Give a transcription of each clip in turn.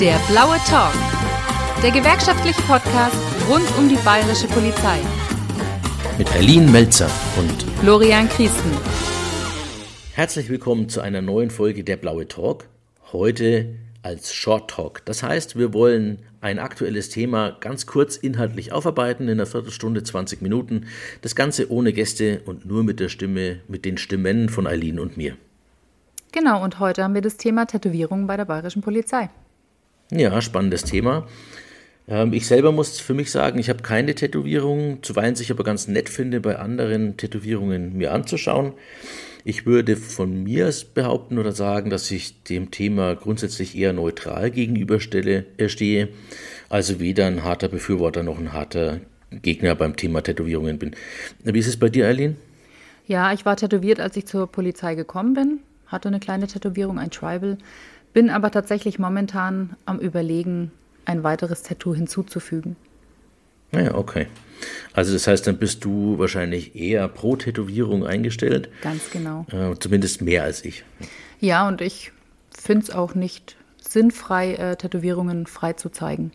Der blaue Talk. Der gewerkschaftliche Podcast rund um die bayerische Polizei. Mit Erlin Melzer und Florian Christen. Herzlich willkommen zu einer neuen Folge Der blaue Talk. Heute als Short Talk. Das heißt, wir wollen ein aktuelles Thema ganz kurz inhaltlich aufarbeiten in einer Viertelstunde, 20 Minuten. Das Ganze ohne Gäste und nur mit der Stimme, mit den Stimmen von Eileen und mir. Genau, und heute haben wir das Thema Tätowierungen bei der bayerischen Polizei. Ja, spannendes Thema. Ähm, ich selber muss für mich sagen, ich habe keine Tätowierungen, zuweilen sich aber ganz nett finde, bei anderen Tätowierungen mir anzuschauen. Ich würde von mir behaupten oder sagen, dass ich dem Thema grundsätzlich eher neutral gegenüberstelle, äh, also weder ein harter Befürworter noch ein harter Gegner beim Thema Tätowierungen bin. Wie ist es bei dir, Eileen? Ja, ich war tätowiert, als ich zur Polizei gekommen bin, hatte eine kleine Tätowierung, ein Tribal. Bin aber tatsächlich momentan am Überlegen, ein weiteres Tattoo hinzuzufügen. Ja, okay. Also das heißt, dann bist du wahrscheinlich eher pro Tätowierung eingestellt. Ganz genau. Äh, zumindest mehr als ich. Ja, und ich finde es auch nicht sinnfrei, äh, Tätowierungen frei zu zeigen.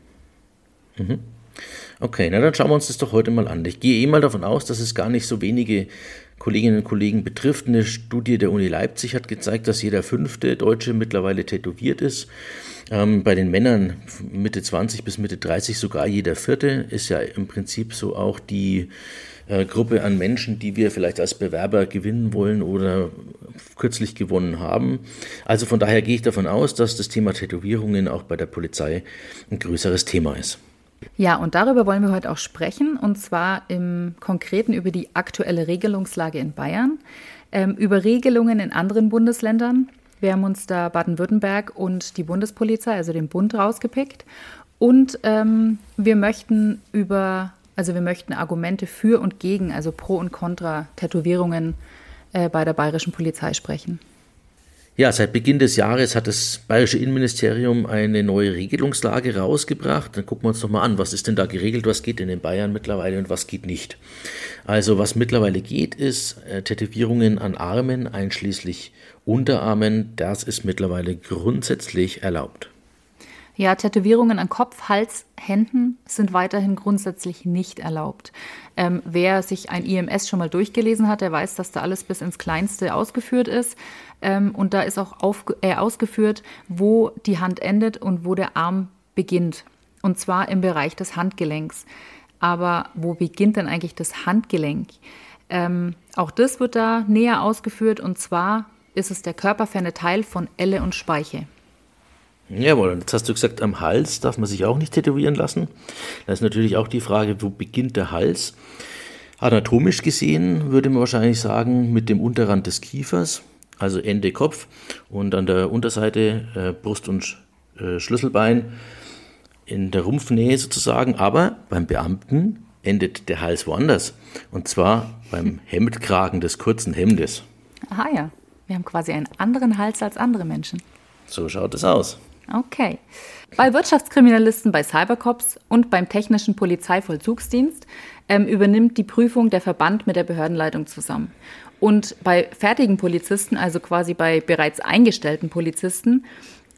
Mhm. Okay, na dann schauen wir uns das doch heute mal an. Ich gehe eh mal davon aus, dass es gar nicht so wenige Kolleginnen und Kollegen betrifft. Eine Studie der Uni Leipzig hat gezeigt, dass jeder fünfte Deutsche mittlerweile tätowiert ist. Ähm, bei den Männern Mitte 20 bis Mitte 30 sogar jeder vierte ist ja im Prinzip so auch die äh, Gruppe an Menschen, die wir vielleicht als Bewerber gewinnen wollen oder kürzlich gewonnen haben. Also von daher gehe ich davon aus, dass das Thema Tätowierungen auch bei der Polizei ein größeres Thema ist. Ja, und darüber wollen wir heute auch sprechen, und zwar im Konkreten über die aktuelle Regelungslage in Bayern, ähm, über Regelungen in anderen Bundesländern. Wir haben uns da Baden-Württemberg und die Bundespolizei, also den Bund, rausgepickt. Und ähm, wir möchten über, also wir möchten Argumente für und gegen, also pro und contra Tätowierungen äh, bei der bayerischen Polizei sprechen. Ja, seit Beginn des Jahres hat das Bayerische Innenministerium eine neue Regelungslage rausgebracht. Dann gucken wir uns doch mal an, was ist denn da geregelt, was geht denn in Bayern mittlerweile und was geht nicht. Also was mittlerweile geht, ist äh, Tätowierungen an Armen, einschließlich Unterarmen, das ist mittlerweile grundsätzlich erlaubt. Ja, Tätowierungen an Kopf, Hals, Händen sind weiterhin grundsätzlich nicht erlaubt. Ähm, wer sich ein IMS schon mal durchgelesen hat, der weiß, dass da alles bis ins Kleinste ausgeführt ist. Ähm, und da ist auch auf, äh, ausgeführt, wo die Hand endet und wo der Arm beginnt. Und zwar im Bereich des Handgelenks. Aber wo beginnt denn eigentlich das Handgelenk? Ähm, auch das wird da näher ausgeführt und zwar ist es der körperferne Teil von Elle und Speiche. Jawohl, und jetzt hast du gesagt, am Hals darf man sich auch nicht tätowieren lassen. Da ist natürlich auch die Frage, wo beginnt der Hals? Anatomisch gesehen würde man wahrscheinlich sagen, mit dem Unterrand des Kiefers, also Ende Kopf und an der Unterseite äh, Brust und äh, Schlüsselbein in der Rumpfnähe sozusagen. Aber beim Beamten endet der Hals woanders. Und zwar beim Hemdkragen des kurzen Hemdes. Aha ja, wir haben quasi einen anderen Hals als andere Menschen. So schaut es aus. Okay. Bei Wirtschaftskriminalisten, bei Cybercops und beim Technischen Polizeivollzugsdienst ähm, übernimmt die Prüfung der Verband mit der Behördenleitung zusammen. Und bei fertigen Polizisten, also quasi bei bereits eingestellten Polizisten,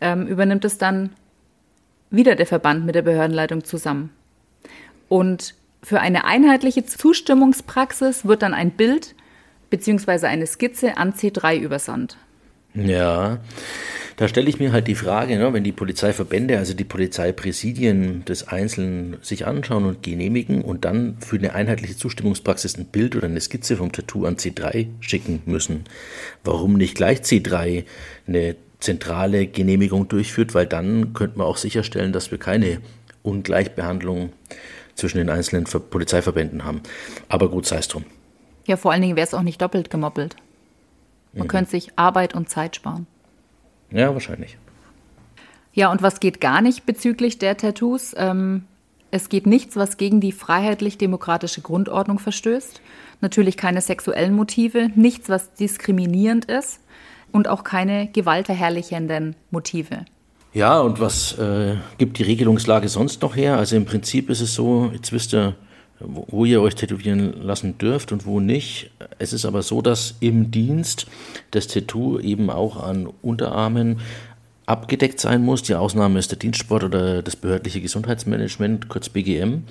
ähm, übernimmt es dann wieder der Verband mit der Behördenleitung zusammen. Und für eine einheitliche Zustimmungspraxis wird dann ein Bild bzw. eine Skizze an C3 übersandt. Ja, da stelle ich mir halt die Frage, ne, wenn die Polizeiverbände, also die Polizeipräsidien des Einzelnen sich anschauen und genehmigen und dann für eine einheitliche Zustimmungspraxis ein Bild oder eine Skizze vom Tattoo an C3 schicken müssen, warum nicht gleich C3 eine zentrale Genehmigung durchführt, weil dann könnte man auch sicherstellen, dass wir keine Ungleichbehandlung zwischen den einzelnen Polizeiverbänden haben. Aber gut, sei es drum. Ja, vor allen Dingen wäre es auch nicht doppelt gemoppelt. Man mhm. könnte sich Arbeit und Zeit sparen. Ja, wahrscheinlich. Ja, und was geht gar nicht bezüglich der Tattoos? Ähm, es geht nichts, was gegen die freiheitlich-demokratische Grundordnung verstößt. Natürlich keine sexuellen Motive, nichts, was diskriminierend ist und auch keine gewaltverherrlichenden Motive. Ja, und was äh, gibt die Regelungslage sonst noch her? Also im Prinzip ist es so, jetzt wisst ihr, wo ihr euch tätowieren lassen dürft und wo nicht. Es ist aber so, dass im Dienst das Tattoo eben auch an Unterarmen abgedeckt sein muss. Die Ausnahme ist der Dienstsport oder das behördliche Gesundheitsmanagement, kurz BGM.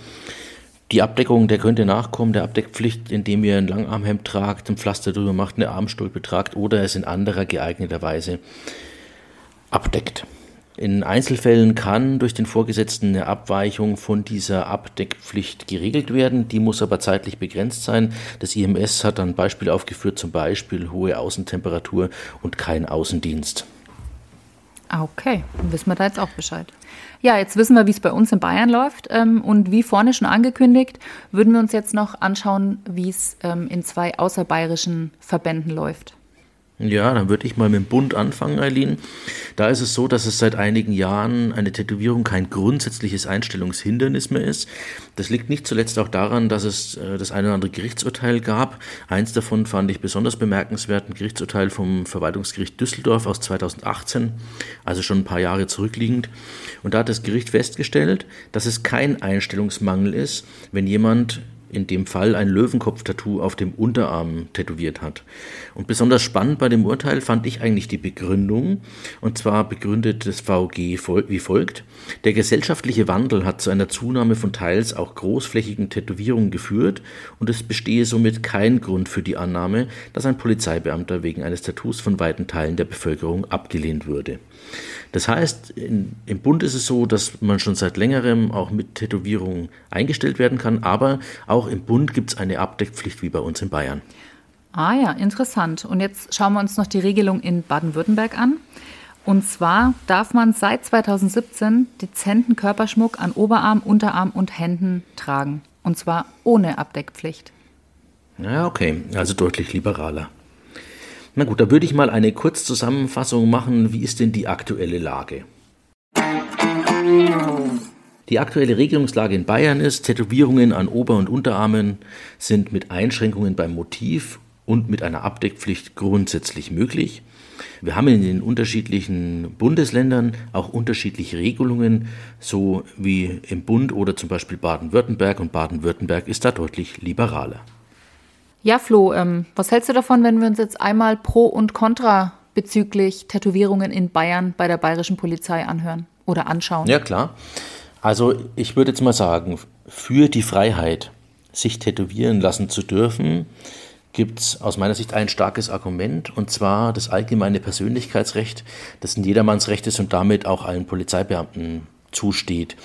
Die Abdeckung, der könnte nachkommen, der Abdeckpflicht, indem ihr ein Langarmhemd tragt, ein Pflaster drüber macht, eine Armstulpe tragt oder es in anderer geeigneter Weise abdeckt. In Einzelfällen kann durch den Vorgesetzten eine Abweichung von dieser Abdeckpflicht geregelt werden. Die muss aber zeitlich begrenzt sein. Das IMS hat dann Beispiel aufgeführt, zum Beispiel hohe Außentemperatur und kein Außendienst. Okay, dann wissen wir da jetzt auch Bescheid. Ja, jetzt wissen wir, wie es bei uns in Bayern läuft. Ähm, und wie vorne schon angekündigt, würden wir uns jetzt noch anschauen, wie es ähm, in zwei außerbayerischen Verbänden läuft. Ja, dann würde ich mal mit dem Bund anfangen, Eileen. Da ist es so, dass es seit einigen Jahren eine Tätowierung kein grundsätzliches Einstellungshindernis mehr ist. Das liegt nicht zuletzt auch daran, dass es äh, das eine oder andere Gerichtsurteil gab. Eins davon fand ich besonders bemerkenswert, ein Gerichtsurteil vom Verwaltungsgericht Düsseldorf aus 2018, also schon ein paar Jahre zurückliegend. Und da hat das Gericht festgestellt, dass es kein Einstellungsmangel ist, wenn jemand in dem Fall ein Löwenkopf-Tattoo auf dem Unterarm tätowiert hat. Und besonders spannend bei dem Urteil fand ich eigentlich die Begründung. Und zwar begründet das VG wie folgt. Der gesellschaftliche Wandel hat zu einer Zunahme von teils auch großflächigen Tätowierungen geführt und es bestehe somit kein Grund für die Annahme, dass ein Polizeibeamter wegen eines Tattoos von weiten Teilen der Bevölkerung abgelehnt würde. Das heißt, in, im Bund ist es so, dass man schon seit längerem auch mit Tätowierungen eingestellt werden kann, aber auch im Bund gibt es eine Abdeckpflicht wie bei uns in Bayern. Ah ja, interessant. Und jetzt schauen wir uns noch die Regelung in Baden-Württemberg an. Und zwar darf man seit 2017 dezenten Körperschmuck an Oberarm, Unterarm und Händen tragen. Und zwar ohne Abdeckpflicht. Ja, okay, also deutlich liberaler. Na gut, da würde ich mal eine Kurzzusammenfassung machen. Wie ist denn die aktuelle Lage? Die aktuelle Regelungslage in Bayern ist, Tätowierungen an Ober- und Unterarmen sind mit Einschränkungen beim Motiv und mit einer Abdeckpflicht grundsätzlich möglich. Wir haben in den unterschiedlichen Bundesländern auch unterschiedliche Regelungen, so wie im Bund oder zum Beispiel Baden-Württemberg und Baden-Württemberg ist da deutlich liberaler. Ja, Flo, ähm, was hältst du davon, wenn wir uns jetzt einmal Pro und Contra bezüglich Tätowierungen in Bayern bei der bayerischen Polizei anhören oder anschauen? Ja, klar. Also ich würde jetzt mal sagen, für die Freiheit, sich tätowieren lassen zu dürfen, gibt es aus meiner Sicht ein starkes Argument, und zwar das allgemeine Persönlichkeitsrecht, das ein Jedermannsrecht ist und damit auch allen Polizeibeamten zusteht.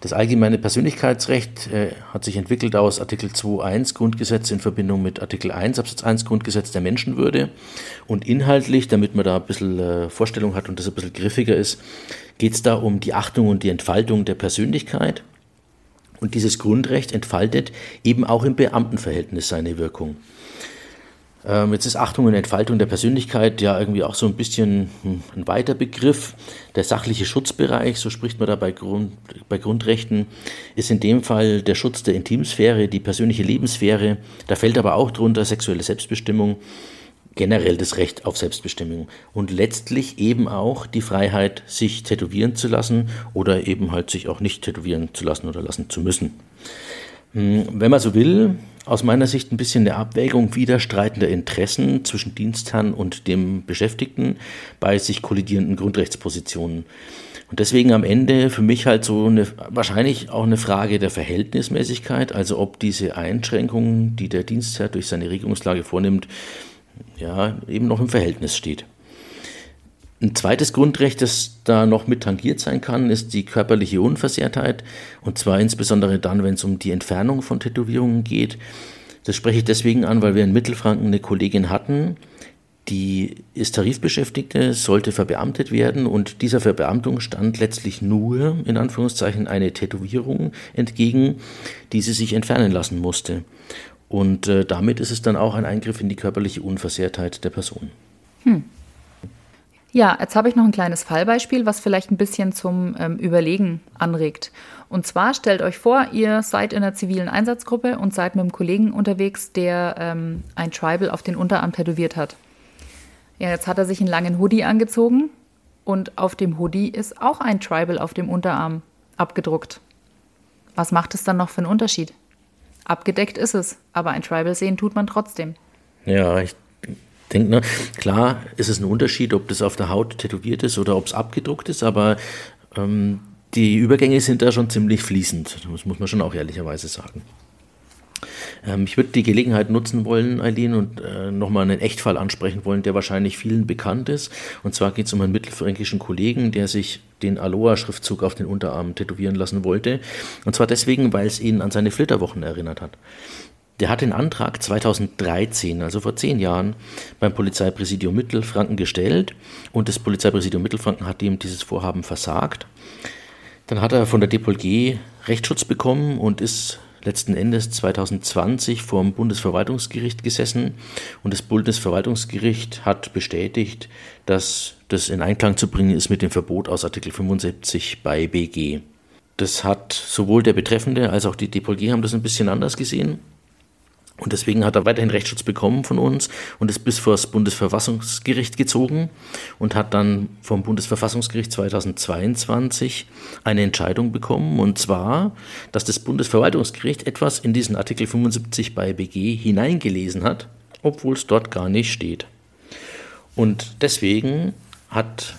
Das allgemeine Persönlichkeitsrecht äh, hat sich entwickelt aus Artikel 2.1 Grundgesetz in Verbindung mit Artikel 1 Absatz 1 Grundgesetz der Menschenwürde. Und inhaltlich, damit man da ein bisschen äh, Vorstellung hat und das ein bisschen griffiger ist, geht es da um die Achtung und die Entfaltung der Persönlichkeit. Und dieses Grundrecht entfaltet eben auch im Beamtenverhältnis seine Wirkung. Ähm, jetzt ist Achtung und Entfaltung der Persönlichkeit ja irgendwie auch so ein bisschen hm, ein weiter Begriff. Der sachliche Schutzbereich, so spricht man da bei, Grund, bei Grundrechten, ist in dem Fall der Schutz der Intimsphäre, die persönliche Lebenssphäre. Da fällt aber auch drunter sexuelle Selbstbestimmung, generell das Recht auf Selbstbestimmung und letztlich eben auch die Freiheit, sich tätowieren zu lassen oder eben halt sich auch nicht tätowieren zu lassen oder lassen zu müssen. Hm, wenn man so will, aus meiner Sicht ein bisschen eine Abwägung widerstreitender Interessen zwischen Dienstherrn und dem Beschäftigten bei sich kollidierenden Grundrechtspositionen. Und deswegen am Ende für mich halt so eine, wahrscheinlich auch eine Frage der Verhältnismäßigkeit, also ob diese Einschränkungen, die der Dienstherr durch seine Regelungslage vornimmt, ja, eben noch im Verhältnis steht. Ein zweites Grundrecht, das da noch mit tangiert sein kann, ist die körperliche Unversehrtheit. Und zwar insbesondere dann, wenn es um die Entfernung von Tätowierungen geht. Das spreche ich deswegen an, weil wir in Mittelfranken eine Kollegin hatten, die ist Tarifbeschäftigte, sollte verbeamtet werden und dieser Verbeamtung stand letztlich nur, in Anführungszeichen, eine Tätowierung entgegen, die sie sich entfernen lassen musste. Und äh, damit ist es dann auch ein Eingriff in die körperliche Unversehrtheit der Person. Ja, jetzt habe ich noch ein kleines Fallbeispiel, was vielleicht ein bisschen zum ähm, Überlegen anregt. Und zwar stellt euch vor, ihr seid in einer zivilen Einsatzgruppe und seid mit einem Kollegen unterwegs, der ähm, ein Tribal auf den Unterarm tätowiert hat. Ja, jetzt hat er sich einen langen Hoodie angezogen und auf dem Hoodie ist auch ein Tribal auf dem Unterarm abgedruckt. Was macht es dann noch für einen Unterschied? Abgedeckt ist es, aber ein Tribal sehen tut man trotzdem. Ja, ich denke, ne, klar ist es ein Unterschied, ob das auf der Haut tätowiert ist oder ob es abgedruckt ist, aber ähm, die Übergänge sind da schon ziemlich fließend. Das muss man schon auch ehrlicherweise sagen. Ähm, ich würde die Gelegenheit nutzen wollen, Eileen, und äh, nochmal einen Echtfall ansprechen wollen, der wahrscheinlich vielen bekannt ist. Und zwar geht es um einen mittelfränkischen Kollegen, der sich den Aloha-Schriftzug auf den Unterarm tätowieren lassen wollte. Und zwar deswegen, weil es ihn an seine Flitterwochen erinnert hat. Der hat den Antrag 2013, also vor zehn Jahren, beim Polizeipräsidium Mittelfranken gestellt und das Polizeipräsidium Mittelfranken hat ihm dieses Vorhaben versagt. Dann hat er von der DPLG Rechtsschutz bekommen und ist letzten Endes 2020 vor dem Bundesverwaltungsgericht gesessen und das Bundesverwaltungsgericht hat bestätigt, dass das in Einklang zu bringen ist mit dem Verbot aus Artikel 75 bei BG. Das hat sowohl der Betreffende als auch die DPLG haben das ein bisschen anders gesehen. Und deswegen hat er weiterhin Rechtsschutz bekommen von uns und ist bis vor das Bundesverfassungsgericht gezogen und hat dann vom Bundesverfassungsgericht 2022 eine Entscheidung bekommen. Und zwar, dass das Bundesverwaltungsgericht etwas in diesen Artikel 75 bei BG hineingelesen hat, obwohl es dort gar nicht steht. Und deswegen hat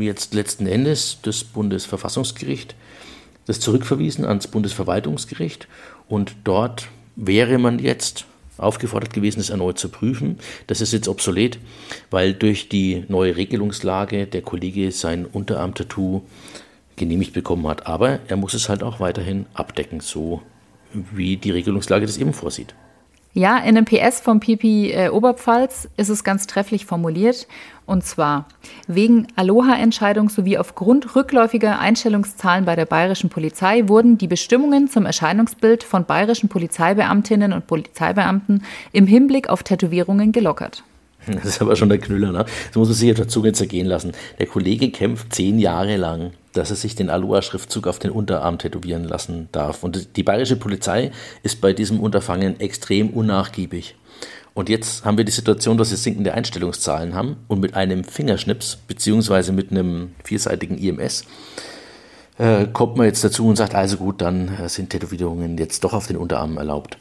jetzt letzten Endes das Bundesverfassungsgericht das zurückverwiesen ans Bundesverwaltungsgericht und dort wäre man jetzt aufgefordert gewesen, es erneut zu prüfen. Das ist jetzt obsolet, weil durch die neue Regelungslage der Kollege sein Unterarm-Tattoo genehmigt bekommen hat. Aber er muss es halt auch weiterhin abdecken, so wie die Regelungslage das eben vorsieht. Ja, in dem PS vom Pipi äh, Oberpfalz ist es ganz trefflich formuliert. Und zwar wegen Aloha-Entscheidung sowie aufgrund rückläufiger Einstellungszahlen bei der bayerischen Polizei wurden die Bestimmungen zum Erscheinungsbild von bayerischen Polizeibeamtinnen und Polizeibeamten im Hinblick auf Tätowierungen gelockert. Das ist aber schon der Knüller, ne? Das muss man sich auf der Zunge zergehen lassen. Der Kollege kämpft zehn Jahre lang, dass er sich den Aloha-Schriftzug auf den Unterarm tätowieren lassen darf. Und die bayerische Polizei ist bei diesem Unterfangen extrem unnachgiebig. Und jetzt haben wir die Situation, dass wir sinkende Einstellungszahlen haben und mit einem Fingerschnips beziehungsweise mit einem vierseitigen IMS äh, kommt man jetzt dazu und sagt, also gut, dann äh, sind Tätowierungen jetzt doch auf den Unterarmen erlaubt.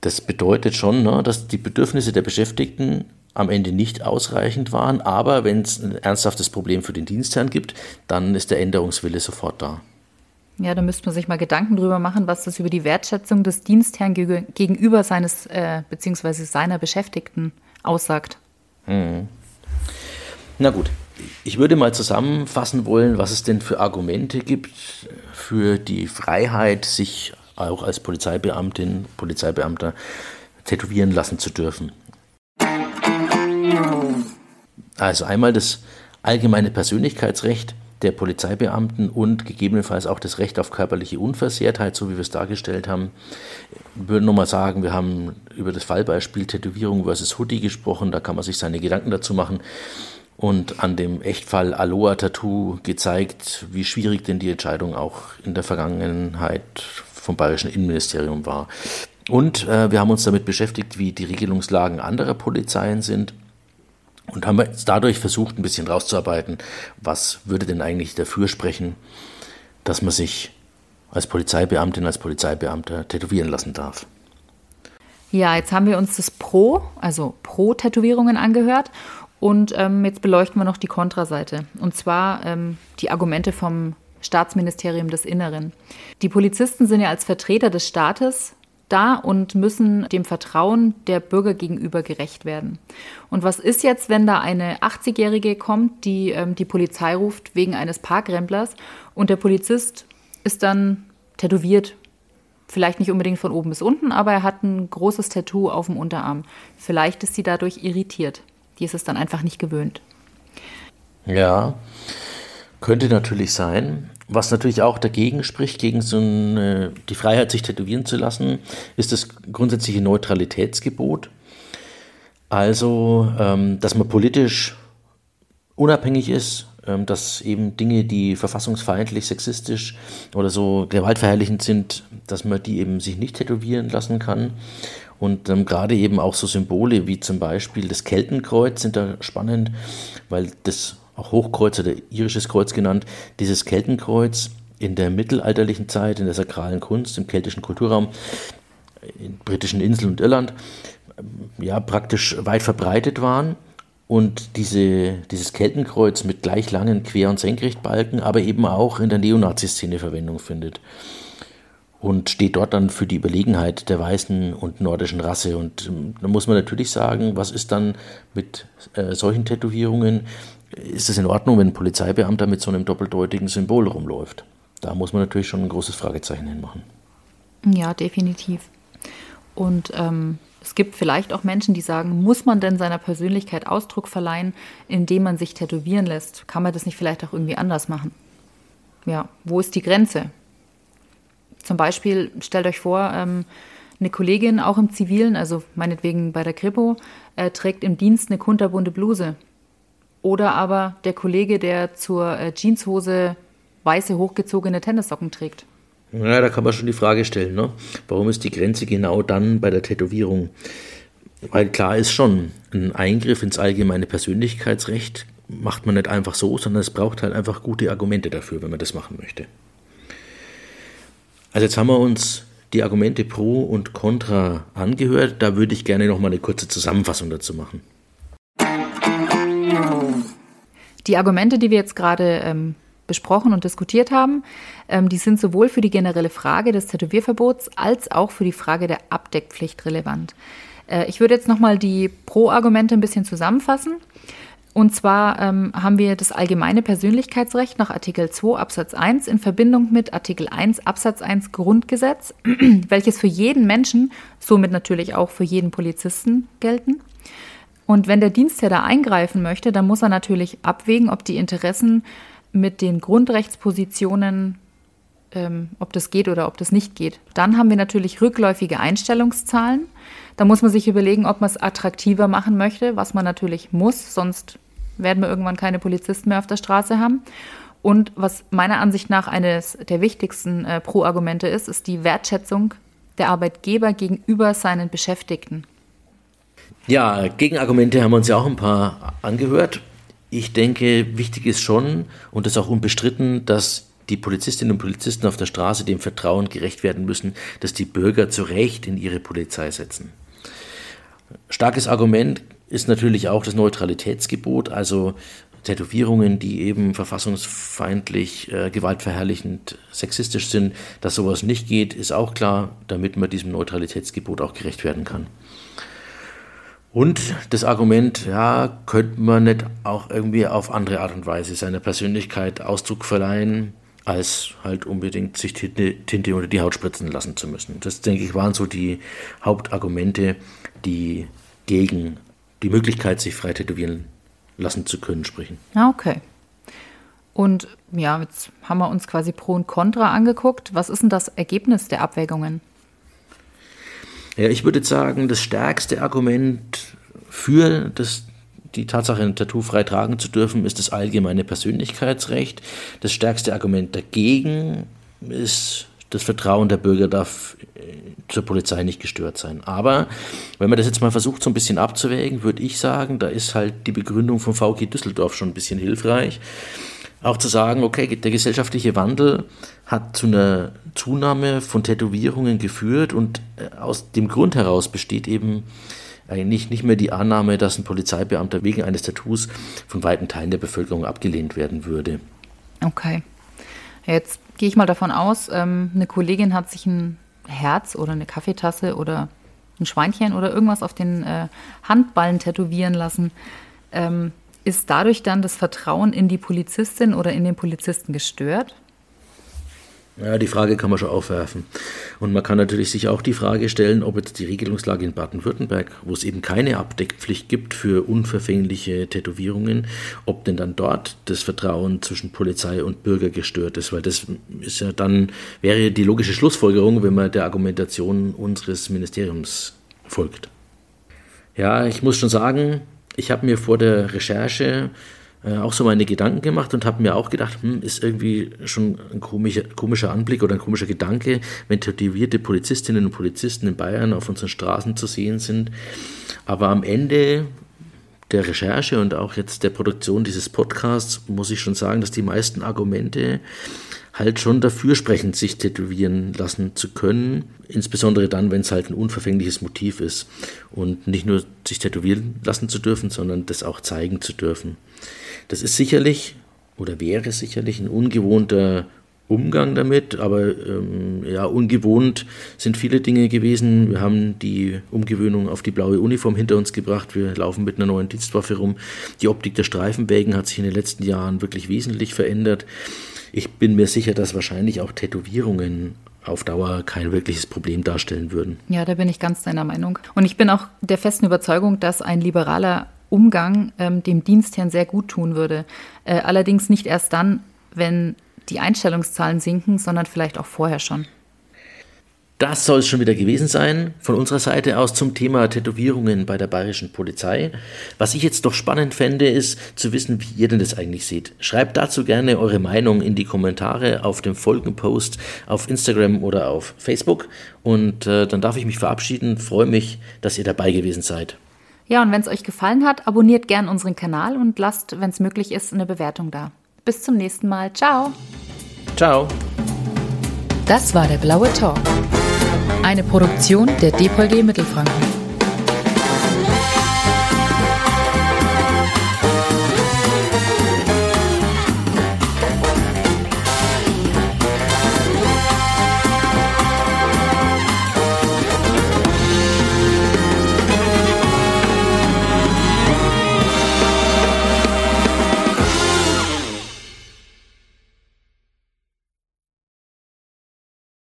Das bedeutet schon, ne, dass die Bedürfnisse der Beschäftigten am Ende nicht ausreichend waren, aber wenn es ein ernsthaftes Problem für den Dienstherrn gibt, dann ist der Änderungswille sofort da. Ja, da müsste man sich mal Gedanken drüber machen, was das über die Wertschätzung des Dienstherrn gegenüber seines äh, bzw. seiner Beschäftigten aussagt. Hm. Na gut, ich würde mal zusammenfassen wollen, was es denn für Argumente gibt für die Freiheit, sich auch als Polizeibeamtin, Polizeibeamter tätowieren lassen zu dürfen. Also einmal das allgemeine Persönlichkeitsrecht der Polizeibeamten und gegebenenfalls auch das Recht auf körperliche Unversehrtheit, so wie wir es dargestellt haben. Ich würde nochmal sagen, wir haben über das Fallbeispiel Tätowierung versus Hoodie gesprochen, da kann man sich seine Gedanken dazu machen und an dem Echtfall Aloha-Tattoo gezeigt, wie schwierig denn die Entscheidung auch in der Vergangenheit vom Bayerischen Innenministerium war. Und äh, wir haben uns damit beschäftigt, wie die Regelungslagen anderer Polizeien sind und haben jetzt dadurch versucht, ein bisschen rauszuarbeiten, was würde denn eigentlich dafür sprechen, dass man sich als Polizeibeamtin, als Polizeibeamter tätowieren lassen darf. Ja, jetzt haben wir uns das Pro, also Pro-Tätowierungen angehört und ähm, jetzt beleuchten wir noch die Kontraseite. Und zwar ähm, die Argumente vom Staatsministerium des Inneren. Die Polizisten sind ja als Vertreter des Staates da und müssen dem Vertrauen der Bürger gegenüber gerecht werden. Und was ist jetzt, wenn da eine 80-Jährige kommt, die ähm, die Polizei ruft wegen eines Parkremplers und der Polizist ist dann tätowiert? Vielleicht nicht unbedingt von oben bis unten, aber er hat ein großes Tattoo auf dem Unterarm. Vielleicht ist sie dadurch irritiert. Die ist es dann einfach nicht gewöhnt. Ja, könnte natürlich sein. Was natürlich auch dagegen spricht, gegen so eine, die Freiheit, sich tätowieren zu lassen, ist das grundsätzliche Neutralitätsgebot. Also, ähm, dass man politisch unabhängig ist, ähm, dass eben Dinge, die verfassungsfeindlich, sexistisch oder so gewaltverherrlichend sind, dass man die eben sich nicht tätowieren lassen kann. Und ähm, gerade eben auch so Symbole wie zum Beispiel das Keltenkreuz sind da spannend, weil das auch Hochkreuz oder irisches Kreuz genannt, dieses Keltenkreuz in der mittelalterlichen Zeit, in der sakralen Kunst, im keltischen Kulturraum, in britischen Inseln und Irland, ja praktisch weit verbreitet waren und diese, dieses Kettenkreuz mit gleich langen Quer- und Senkrechtbalken aber eben auch in der Neonazi-Szene Verwendung findet. Und steht dort dann für die Überlegenheit der weißen und nordischen Rasse. Und ähm, da muss man natürlich sagen, was ist dann mit äh, solchen Tätowierungen? Ist es in Ordnung, wenn ein Polizeibeamter mit so einem doppeldeutigen Symbol rumläuft? Da muss man natürlich schon ein großes Fragezeichen hinmachen. Ja, definitiv. Und ähm, es gibt vielleicht auch Menschen, die sagen, muss man denn seiner Persönlichkeit Ausdruck verleihen, indem man sich tätowieren lässt? Kann man das nicht vielleicht auch irgendwie anders machen? Ja, wo ist die Grenze? Zum Beispiel, stellt euch vor, ähm, eine Kollegin, auch im Zivilen, also meinetwegen bei der Kripo, äh, trägt im Dienst eine kunterbunte Bluse. Oder aber der Kollege, der zur äh, Jeanshose weiße hochgezogene Tennissocken trägt. Ja, da kann man schon die Frage stellen, ne? warum ist die Grenze genau dann bei der Tätowierung? Weil klar ist schon, ein Eingriff ins allgemeine Persönlichkeitsrecht macht man nicht einfach so, sondern es braucht halt einfach gute Argumente dafür, wenn man das machen möchte. Also jetzt haben wir uns die Argumente pro und contra angehört. Da würde ich gerne noch mal eine kurze Zusammenfassung dazu machen. Die Argumente, die wir jetzt gerade ähm, besprochen und diskutiert haben, ähm, die sind sowohl für die generelle Frage des Tätowierverbots als auch für die Frage der Abdeckpflicht relevant. Äh, ich würde jetzt nochmal die Pro-Argumente ein bisschen zusammenfassen. Und zwar ähm, haben wir das allgemeine Persönlichkeitsrecht nach Artikel 2 Absatz 1 in Verbindung mit Artikel 1 Absatz 1 Grundgesetz, welches für jeden Menschen, somit natürlich auch für jeden Polizisten gelten. Und wenn der Dienstherr da eingreifen möchte, dann muss er natürlich abwägen, ob die Interessen mit den Grundrechtspositionen, ähm, ob das geht oder ob das nicht geht. Dann haben wir natürlich rückläufige Einstellungszahlen. Da muss man sich überlegen, ob man es attraktiver machen möchte, was man natürlich muss, sonst werden wir irgendwann keine Polizisten mehr auf der Straße haben. Und was meiner Ansicht nach eines der wichtigsten äh, Pro-Argumente ist, ist die Wertschätzung der Arbeitgeber gegenüber seinen Beschäftigten. Ja, Gegenargumente haben wir uns ja auch ein paar angehört. Ich denke, wichtig ist schon, und das ist auch unbestritten, dass die Polizistinnen und Polizisten auf der Straße dem Vertrauen gerecht werden müssen, dass die Bürger zu Recht in ihre Polizei setzen. Starkes Argument ist natürlich auch das Neutralitätsgebot, also Tätowierungen, die eben verfassungsfeindlich, äh, gewaltverherrlichend, sexistisch sind, dass sowas nicht geht, ist auch klar, damit man diesem Neutralitätsgebot auch gerecht werden kann. Und das Argument, ja, könnte man nicht auch irgendwie auf andere Art und Weise seiner Persönlichkeit Ausdruck verleihen, als halt unbedingt sich Tinte, Tinte unter die Haut spritzen lassen zu müssen. Das, denke ich, waren so die Hauptargumente, die gegen die Möglichkeit, sich frei tätowieren lassen zu können, sprechen. Ah, okay. Und ja, jetzt haben wir uns quasi Pro und Contra angeguckt. Was ist denn das Ergebnis der Abwägungen? Ja, ich würde sagen, das stärkste Argument für das, die Tatsache, ein Tattoo frei tragen zu dürfen, ist das allgemeine Persönlichkeitsrecht. Das stärkste Argument dagegen ist, das Vertrauen der Bürger darf äh, zur Polizei nicht gestört sein. Aber wenn man das jetzt mal versucht, so ein bisschen abzuwägen, würde ich sagen, da ist halt die Begründung von VG Düsseldorf schon ein bisschen hilfreich auch zu sagen, okay, der gesellschaftliche Wandel hat zu einer Zunahme von Tätowierungen geführt und äh, aus dem Grund heraus besteht eben eigentlich nicht mehr die Annahme, dass ein Polizeibeamter wegen eines Tattoos von weiten Teilen der Bevölkerung abgelehnt werden würde. Okay. Jetzt gehe ich mal davon aus, ähm, eine Kollegin hat sich ein Herz oder eine Kaffeetasse oder ein Schweinchen oder irgendwas auf den äh, Handballen tätowieren lassen. Ist dadurch dann das Vertrauen in die Polizistin oder in den Polizisten gestört? Ja, die Frage kann man schon aufwerfen. Und man kann natürlich sich auch die Frage stellen, ob jetzt die Regelungslage in Baden-Württemberg, wo es eben keine Abdeckpflicht gibt für unverfängliche Tätowierungen, ob denn dann dort das Vertrauen zwischen Polizei und Bürger gestört ist. Weil das ist ja dann, wäre die logische Schlussfolgerung, wenn man der Argumentation unseres Ministeriums folgt. Ja, ich muss schon sagen, ich habe mir vor der Recherche äh, auch so meine Gedanken gemacht und habe mir auch gedacht, hm, ist irgendwie schon ein komischer, komischer Anblick oder ein komischer Gedanke, wenn tätowierte Polizistinnen und Polizisten in Bayern auf unseren Straßen zu sehen sind. Aber am Ende der Recherche und auch jetzt der Produktion dieses Podcasts muss ich schon sagen, dass die meisten Argumente halt schon dafür sprechen, sich tätowieren lassen zu können. Insbesondere dann, wenn es halt ein unverfängliches Motiv ist. Und nicht nur sich tätowieren lassen zu dürfen, sondern das auch zeigen zu dürfen. Das ist sicherlich oder wäre sicherlich ein ungewohnter Umgang damit, aber ähm, ja, ungewohnt sind viele Dinge gewesen. Wir haben die Umgewöhnung auf die blaue Uniform hinter uns gebracht. Wir laufen mit einer neuen Dienstwaffe rum. Die Optik der Streifenwägen hat sich in den letzten Jahren wirklich wesentlich verändert. Ich bin mir sicher, dass wahrscheinlich auch Tätowierungen auf Dauer kein wirkliches Problem darstellen würden. Ja, da bin ich ganz deiner Meinung. Und ich bin auch der festen Überzeugung, dass ein liberaler Umgang ähm, dem Dienstherrn sehr gut tun würde. Äh, allerdings nicht erst dann, wenn die Einstellungszahlen sinken, sondern vielleicht auch vorher schon. Das soll es schon wieder gewesen sein von unserer Seite aus zum Thema Tätowierungen bei der bayerischen Polizei. Was ich jetzt doch spannend fände, ist zu wissen, wie ihr denn das eigentlich seht. Schreibt dazu gerne eure Meinung in die Kommentare auf dem Folgenpost auf Instagram oder auf Facebook. Und äh, dann darf ich mich verabschieden. Freue mich, dass ihr dabei gewesen seid. Ja, und wenn es euch gefallen hat, abonniert gern unseren Kanal und lasst, wenn es möglich ist, eine Bewertung da. Bis zum nächsten Mal. Ciao. Ciao. Das war der Blaue Talk. Eine Produktion der DPG Mittelfranken.